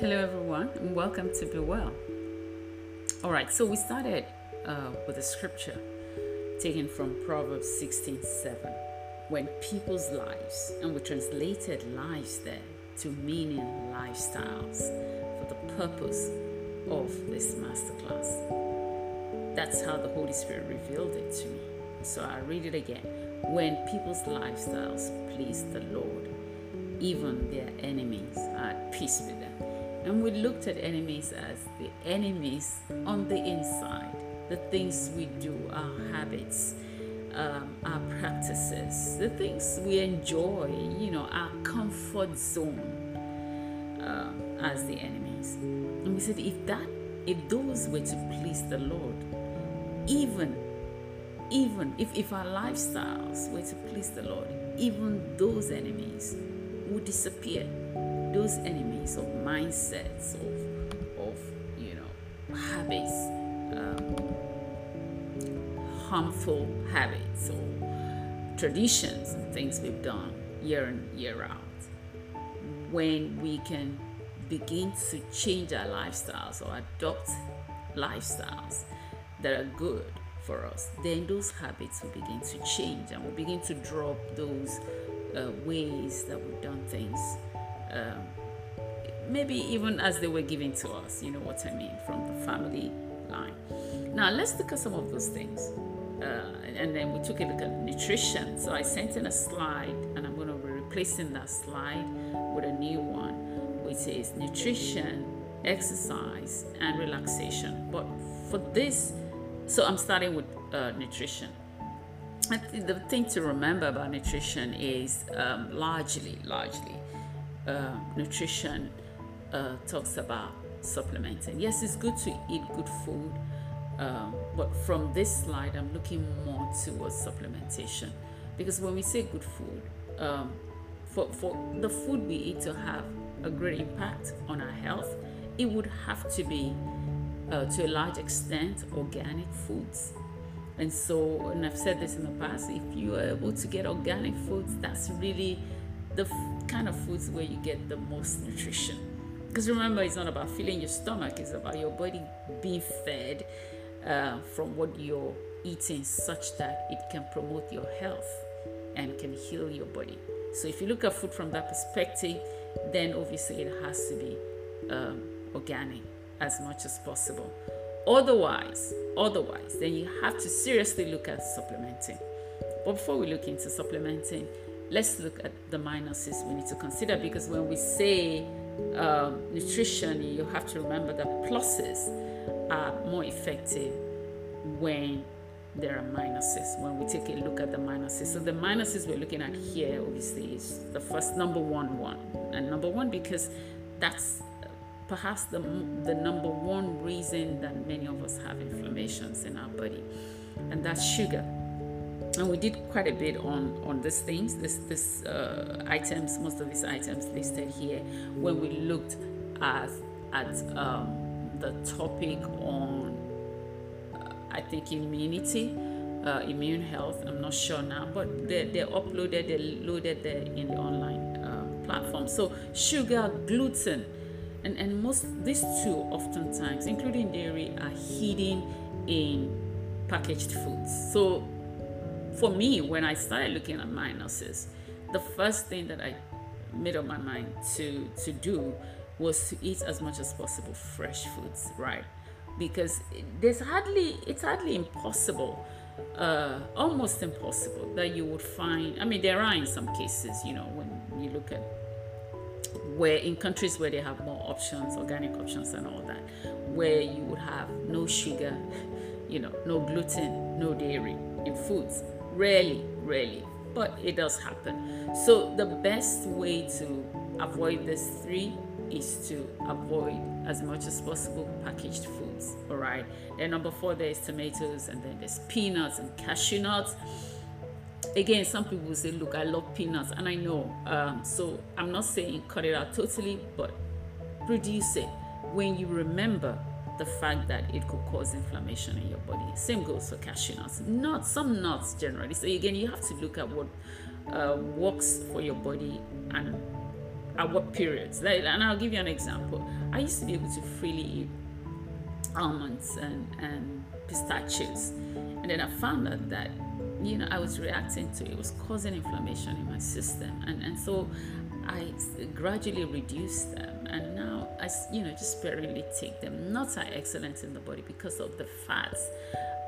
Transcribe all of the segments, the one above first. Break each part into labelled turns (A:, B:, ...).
A: Hello, everyone, and welcome to Be Well. All right, so we started uh, with a scripture taken from Proverbs 16 7. When people's lives, and we translated lives there to meaning lifestyles for the purpose of this masterclass. That's how the Holy Spirit revealed it to me. So I read it again. When people's lifestyles please the Lord, even their enemies are at peace with them. And we looked at enemies as the enemies on the inside, the things we do, our habits, um, our practices, the things we enjoy, you know, our comfort zone uh, as the enemies. And we said, if that, if those were to please the Lord, even, even if, if our lifestyles were to please the Lord, even those enemies would disappear. Those enemies of mindsets, of, of you know, habits, um, harmful habits or traditions and things we've done year in, year out. When we can begin to change our lifestyles or adopt lifestyles that are good for us, then those habits will begin to change and we'll begin to drop those uh, ways that we've done things. Um, maybe even as they were given to us, you know what I mean, from the family line. Now, let's look at some of those things. Uh, and then we took a look at nutrition. So I sent in a slide, and I'm going to be replacing that slide with a new one, which is nutrition, exercise, and relaxation. But for this, so I'm starting with uh, nutrition. Think the thing to remember about nutrition is um, largely, largely, uh, nutrition uh, talks about supplementing. Yes, it's good to eat good food, um, but from this slide, I'm looking more towards supplementation because when we say good food, um, for, for the food we eat to have a great impact on our health, it would have to be, uh, to a large extent, organic foods. And so, and I've said this in the past, if you are able to get organic foods, that's really the kind of foods where you get the most nutrition. Because remember, it's not about filling your stomach, it's about your body being fed uh, from what you're eating such that it can promote your health and can heal your body. So, if you look at food from that perspective, then obviously it has to be um, organic as much as possible. Otherwise, otherwise, then you have to seriously look at supplementing. But before we look into supplementing, let's look at the minuses we need to consider because when we say um, nutrition, you have to remember that pluses are more effective when there are minuses. When we take a look at the minuses, so the minuses we're looking at here, obviously, is the first number one one, and number one because that's perhaps the, the number one reason that many of us have inflammations in our body, and that's sugar. And we did quite a bit on on these things, this this uh, items, most of these items listed here, when we looked at at um, the topic on, uh, I think immunity. Uh, immune health. I'm not sure now, but they're, they're uploaded, they're loaded there in the online uh, platform. So, sugar, gluten, and and most these two oftentimes including dairy are hidden in packaged foods so for me when i started looking at minuses the first thing that i made up my mind to to do was to eat as much as possible fresh foods right because there's hardly it's hardly impossible uh, almost impossible that you would find i mean there are in some cases you know when you look at where in countries where they have more options, organic options and all that, where you would have no sugar, you know, no gluten, no dairy in foods. Rarely, rarely, but it does happen. So the best way to avoid these three is to avoid as much as possible packaged foods. All right. Then number four, there is tomatoes, and then there's peanuts and cashew nuts again some people say look i love peanuts and i know um, so i'm not saying cut it out totally but reduce it when you remember the fact that it could cause inflammation in your body same goes for cashew nuts some nuts generally so again you have to look at what uh, works for your body and at what periods. And I'll give you an example. I used to be able to freely eat almonds and, and pistachios. And then I found out that, you know, I was reacting to it. It was causing inflammation in my system. And, and so I gradually reduced them. And now I, you know, just sparingly take them. Nuts are excellent in the body because of the fats.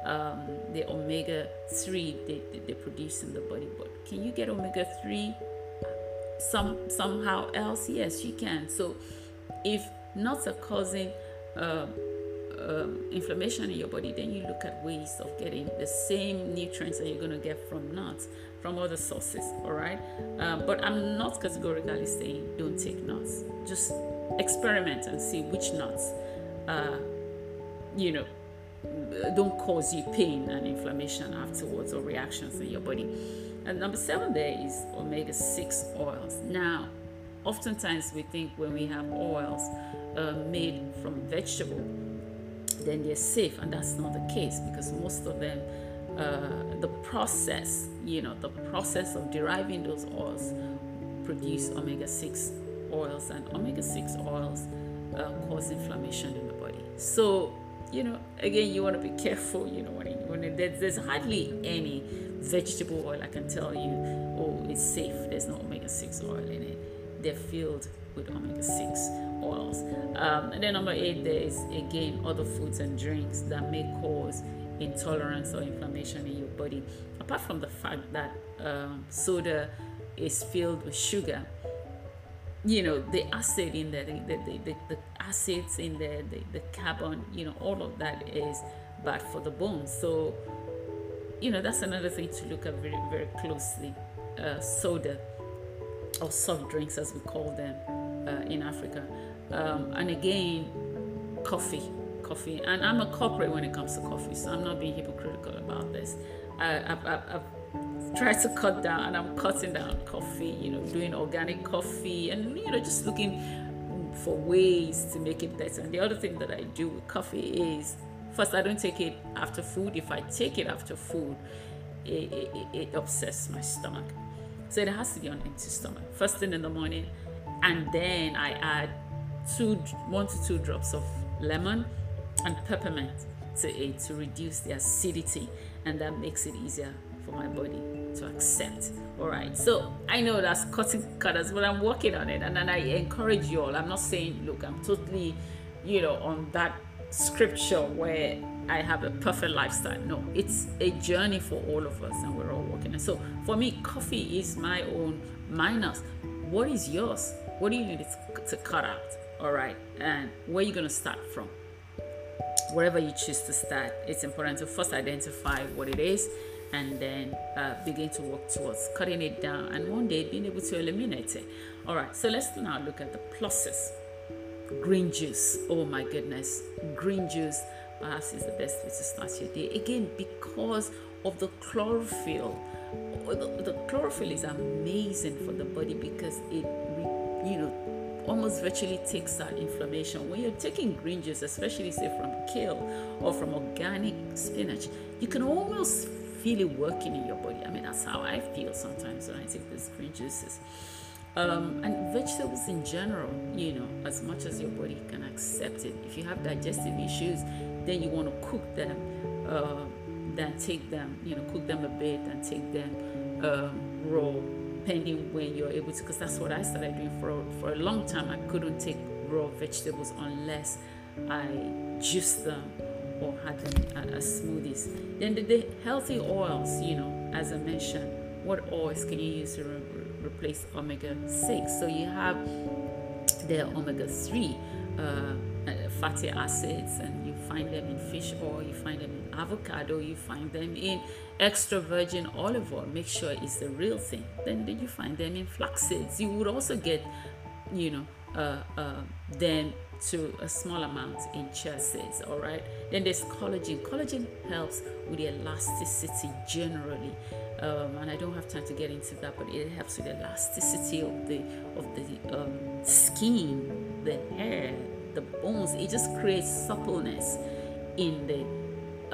A: Um, the omega 3 they, they, they produce in the body but can you get omega 3 some somehow else yes you can so if nuts are causing uh, um, inflammation in your body then you look at ways of getting the same nutrients that you're going to get from nuts from other sources all right? Um, but i'm not categorically saying don't take nuts just experiment and see which nuts uh, you know don't cause you pain and inflammation afterwards or reactions in your body. And number seven there is omega 6 oils. Now, oftentimes we think when we have oils uh, made from vegetable, then they're safe, and that's not the case because most of them, uh, the process, you know, the process of deriving those oils produce omega 6 oils, and omega 6 oils uh, cause inflammation in the body. So, you know, again, you want to be careful, you know, when, when there's, there's hardly any vegetable oil, I can tell you, oh, it's safe. There's no omega 6 oil in it. They're filled with omega 6 oils. Um, and then number eight, there is again other foods and drinks that may cause intolerance or inflammation in your body. Apart from the fact that um, soda is filled with sugar, you know, the acid in there, the, the, the, the acids in there, the, the carbon, you know, all of that is bad for the bones. So, you know, that's another thing to look at very, very closely. Uh, soda or soft drinks, as we call them uh, in Africa. Um, and again, coffee. Coffee. And I'm a corporate when it comes to coffee, so I'm not being hypocritical about this. I, I've tried to cut down, and I'm cutting down coffee, you know, doing organic coffee, and, you know, just looking for ways to make it better. And the other thing that I do with coffee is First, I don't take it after food. If I take it after food, it, it, it upsets my stomach. So it has to be on empty stomach. First thing in the morning, and then I add two, one to two drops of lemon and peppermint to it to reduce the acidity, and that makes it easier for my body to accept. All right. So I know that's cutting cutters, but I'm working on it, and then I encourage you all. I'm not saying, look, I'm totally, you know, on that scripture where I have a perfect lifestyle. No, it's a journey for all of us, and we're all working. And so, for me, coffee is my own minus. What is yours? What do you need to cut out? All right, and where are you going to start from? Wherever you choose to start, it's important to first identify what it is and then uh, begin to work towards cutting it down and one day being able to eliminate it. All right, so let's now look at the pluses green juice. Oh my goodness, green juice perhaps is the best way to start your day. Again, because of the chlorophyll. The, the chlorophyll is amazing for the body because it, you know, almost virtually takes out inflammation. When you're taking green juice, especially say from kale or from organic spinach, you can almost feel it working in your body. I mean, that's how I feel sometimes when I take these green juices. Um, and vegetables in general, you know, as much as your body can accept it. If you have digestive issues, then you want to cook them, uh, then take them, you know, cook them a bit and take them um, raw, pending when you're able to. Because that's what I started doing for for a long time. I couldn't take raw vegetables unless I juiced them or had them as smoothies. Then the, the healthy oils, you know, as I mentioned, what oils can you use to replace omega 6. So you have the omega 3 uh, uh, fatty acids, and you find them in fish oil, you find them in avocado, you find them in extra virgin olive oil. Make sure it's the real thing. Then, you find them in flax seeds. You would also get, you know, uh, uh, them to a small amount in chia seeds. All right. Then there's collagen. Collagen helps with elasticity generally um, and I don't have time to get into that, but it helps with the elasticity of the of the um, skin, the hair, the bones. It just creates suppleness in the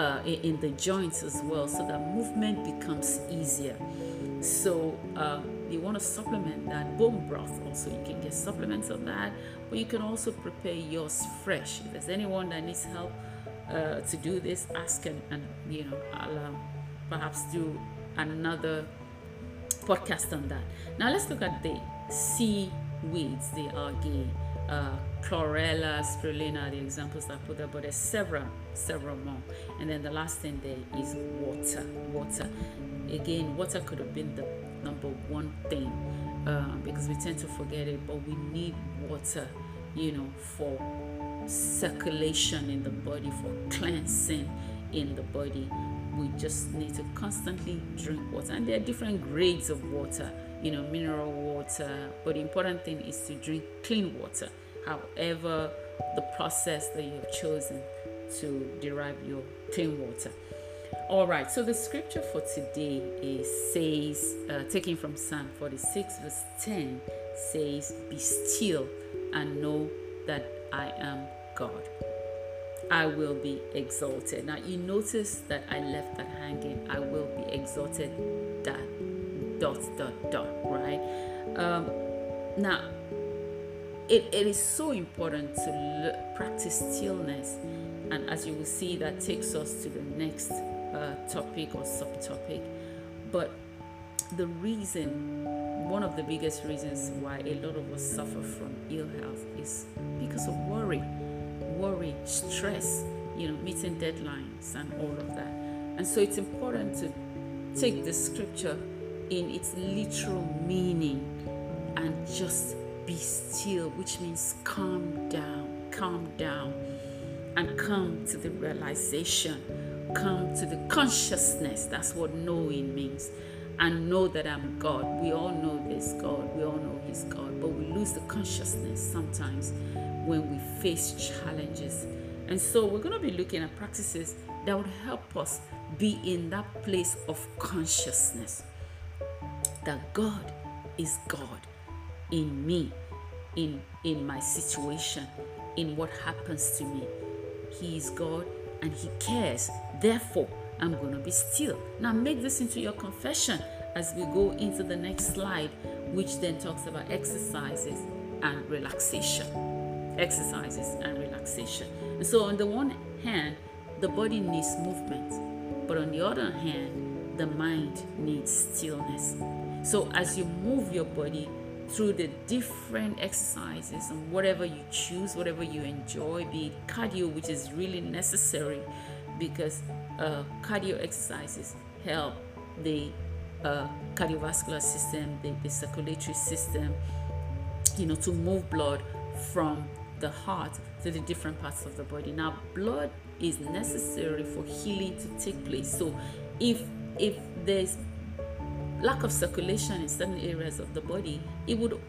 A: uh, in the joints as well, so that movement becomes easier. So uh, you want to supplement that bone broth. Also, you can get supplements of that, but you can also prepare yours fresh. If there's anyone that needs help uh, to do this, ask and, and you know I'll um, perhaps do another podcast on that. Now let's look at the sea weeds, the algae, uh, chlorella, spirulina, the examples I put there, but there's several, several more. And then the last thing there is water. Water. Again, water could have been the number one thing uh, because we tend to forget it, but we need water, you know, for circulation in the body, for cleansing in the body. We just need to constantly drink water, and there are different grades of water you know, mineral water. But the important thing is to drink clean water, however, the process that you have chosen to derive your clean water. All right, so the scripture for today is says, uh, taken from Psalm 46, verse 10, says, Be still and know that I am God. I will be exalted. Now, you notice that I left that hanging. I will be exalted. That dot dot dot right um, now it, it is so important to l- practice stillness and as you will see that takes us to the next uh, topic or subtopic but the reason one of the biggest reasons why a lot of us suffer from ill health is because of worry worry stress you know meeting deadlines and all of that and so it's important to take the scripture in its literal meaning and just be still, which means calm down, calm down, and come to the realization, come to the consciousness. That's what knowing means. And know that I'm God. We all know this God, we all know He's God, but we lose the consciousness sometimes when we face challenges. And so we're going to be looking at practices that would help us be in that place of consciousness that God is God in me, in, in my situation, in what happens to me. He is God and He cares. Therefore, I'm going to be still. Now, make this into your confession as we go into the next slide, which then talks about exercises and relaxation. Exercises and relaxation. And so, on the one hand, the body needs movement, but on the other hand, the mind needs stillness. So as you move your body through the different exercises and whatever you choose, whatever you enjoy, be it cardio, which is really necessary because uh, cardio exercises help the uh, cardiovascular system, the, the circulatory system, you know, to move blood from the heart to the different parts of the body. Now, blood is necessary for healing to take place. So, if if there's lack of circulation in certain areas of the body, it would,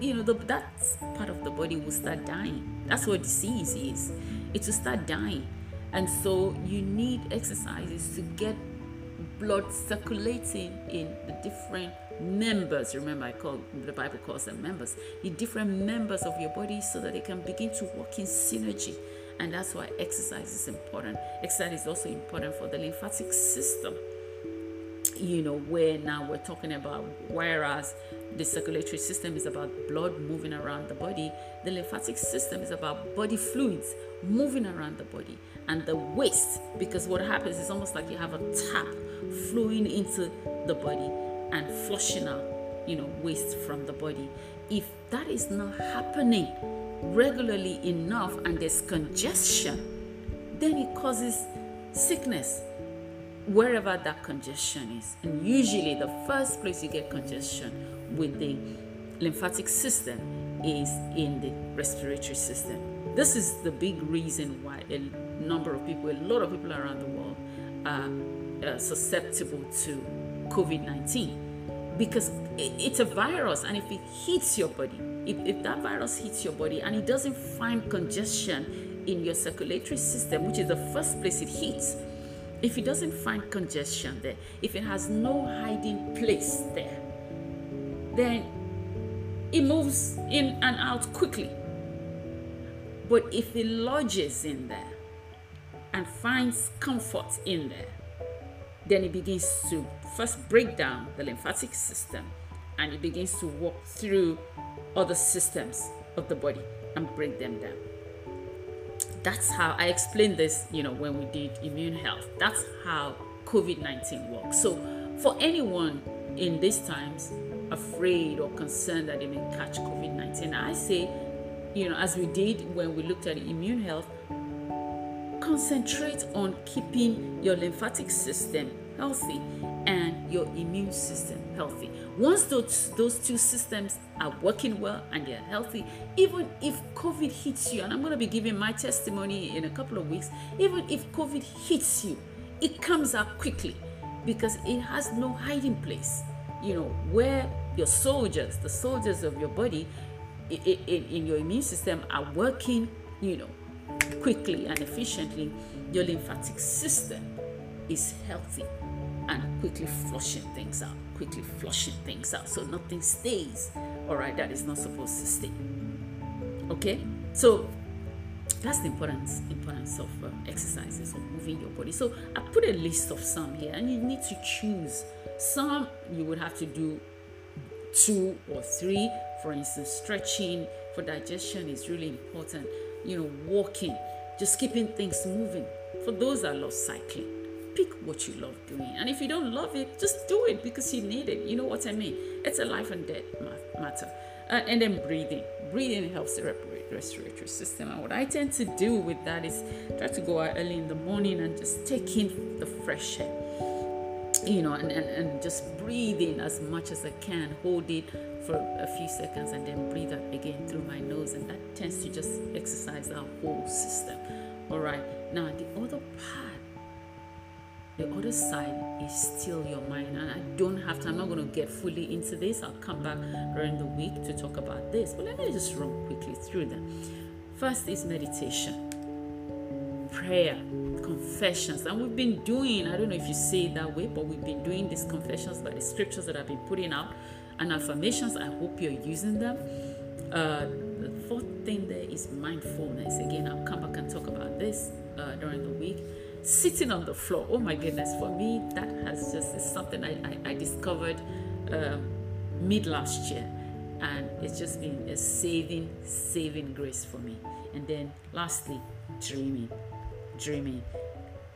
A: you know, the, that part of the body will start dying. That's what disease is. It will start dying. And so you need exercises to get blood circulating in the different members. Remember, I call the Bible calls them members. The different members of your body so that they can begin to work in synergy. And that's why exercise is important. Exercise is also important for the lymphatic system you know, where now we're talking about, whereas the circulatory system is about blood moving around the body, the lymphatic system is about body fluids moving around the body and the waste. Because what happens is almost like you have a tap flowing into the body and flushing out, you know, waste from the body. If that is not happening regularly enough and there's congestion, then it causes sickness wherever that congestion is. And usually, the first place you get congestion with the lymphatic system is in the respiratory system. This is the big reason why a number of people, a lot of people around the world, are uh, susceptible to COVID 19 because it's a virus, and if it hits your body, if, if that virus hits your body and it doesn't find congestion in your circulatory system, which is the first place it hits, if it doesn't find congestion there, if it has no hiding place there, then it moves in and out quickly. But if it lodges in there and finds comfort in there, then it begins to first break down the lymphatic system and it begins to walk through other systems of the body and break them down. That's how I explained this, you know, when we did immune health. That's how COVID 19 works. So, for anyone in these times afraid or concerned that they may catch COVID 19, I say, you know, as we did when we looked at immune health, concentrate on keeping your lymphatic system healthy and your immune system healthy. Once those, those two systems are working well and they're healthy, even if COVID hits you, and I'm going to be giving my testimony in a couple of weeks, even if COVID hits you, it comes out quickly because it has no hiding place. You know, where your soldiers, the soldiers of your body, in, in your immune system are working, you know, quickly and efficiently, your lymphatic system is healthy and quickly flushing things out, quickly flushing things out. So nothing stays, all right, that is not supposed to stay. Okay? So that's the importance importance of uh, exercises of moving your body. So I put a list of some here, and you need to choose. Some you would have to do two or three. For instance, stretching for digestion is really important. You know, walking, just keeping things moving. For those that love cycling, pick what you love doing. And if you don't love it, just do it because you need it. You know what I mean? It's a life and death matter. Uh, and then breathing. Breathing helps the respiratory system. And what I tend to do with that is try to go out early in the morning and just take in the fresh air. You know, and, and, and just breathe in as much as I can, hold it for a few seconds, and then breathe out again through my nose. And that tends to just exercise our whole system. All right, now the other part the other side is still your mind. And i don't have to i'm not going to get fully into this. I'll come back during the week to talk about this. But let me just run quickly through them. First is meditation prayer confessions. And we've been doing i don't know if you say it that way but we've been doing these confessions by the scriptures that i've been putting out and affirmations. I hope you're using them. Uh, the fourth thing there is mindfulness. Again i'll come back and talk about this uh, during the week. Sitting on the floor. Oh my goodness, for me, that has just something I, I, I discovered um, mid last year, and it's just been a saving, saving grace for me. And then lastly, dreaming, dreaming,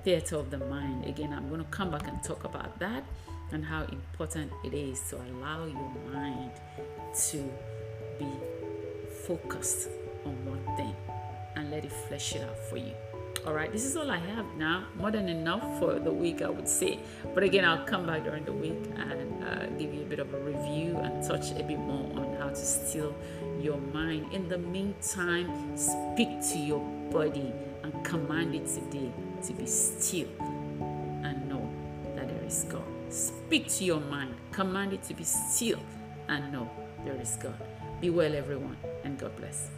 A: theater of the mind. Again, I'm going to come back and talk about that and how important it is to allow your mind to be focused on one thing and let it flesh it out for you. All right, this is all I have now. More than enough for the week, I would say. But again, I'll come back during the week and uh, give you a bit of a review and touch a bit more on to still your mind. In the meantime, speak to your body and command it today to be still and know that there is God. Speak to your mind, command it to be still and know there is God. Be well, everyone, and God bless.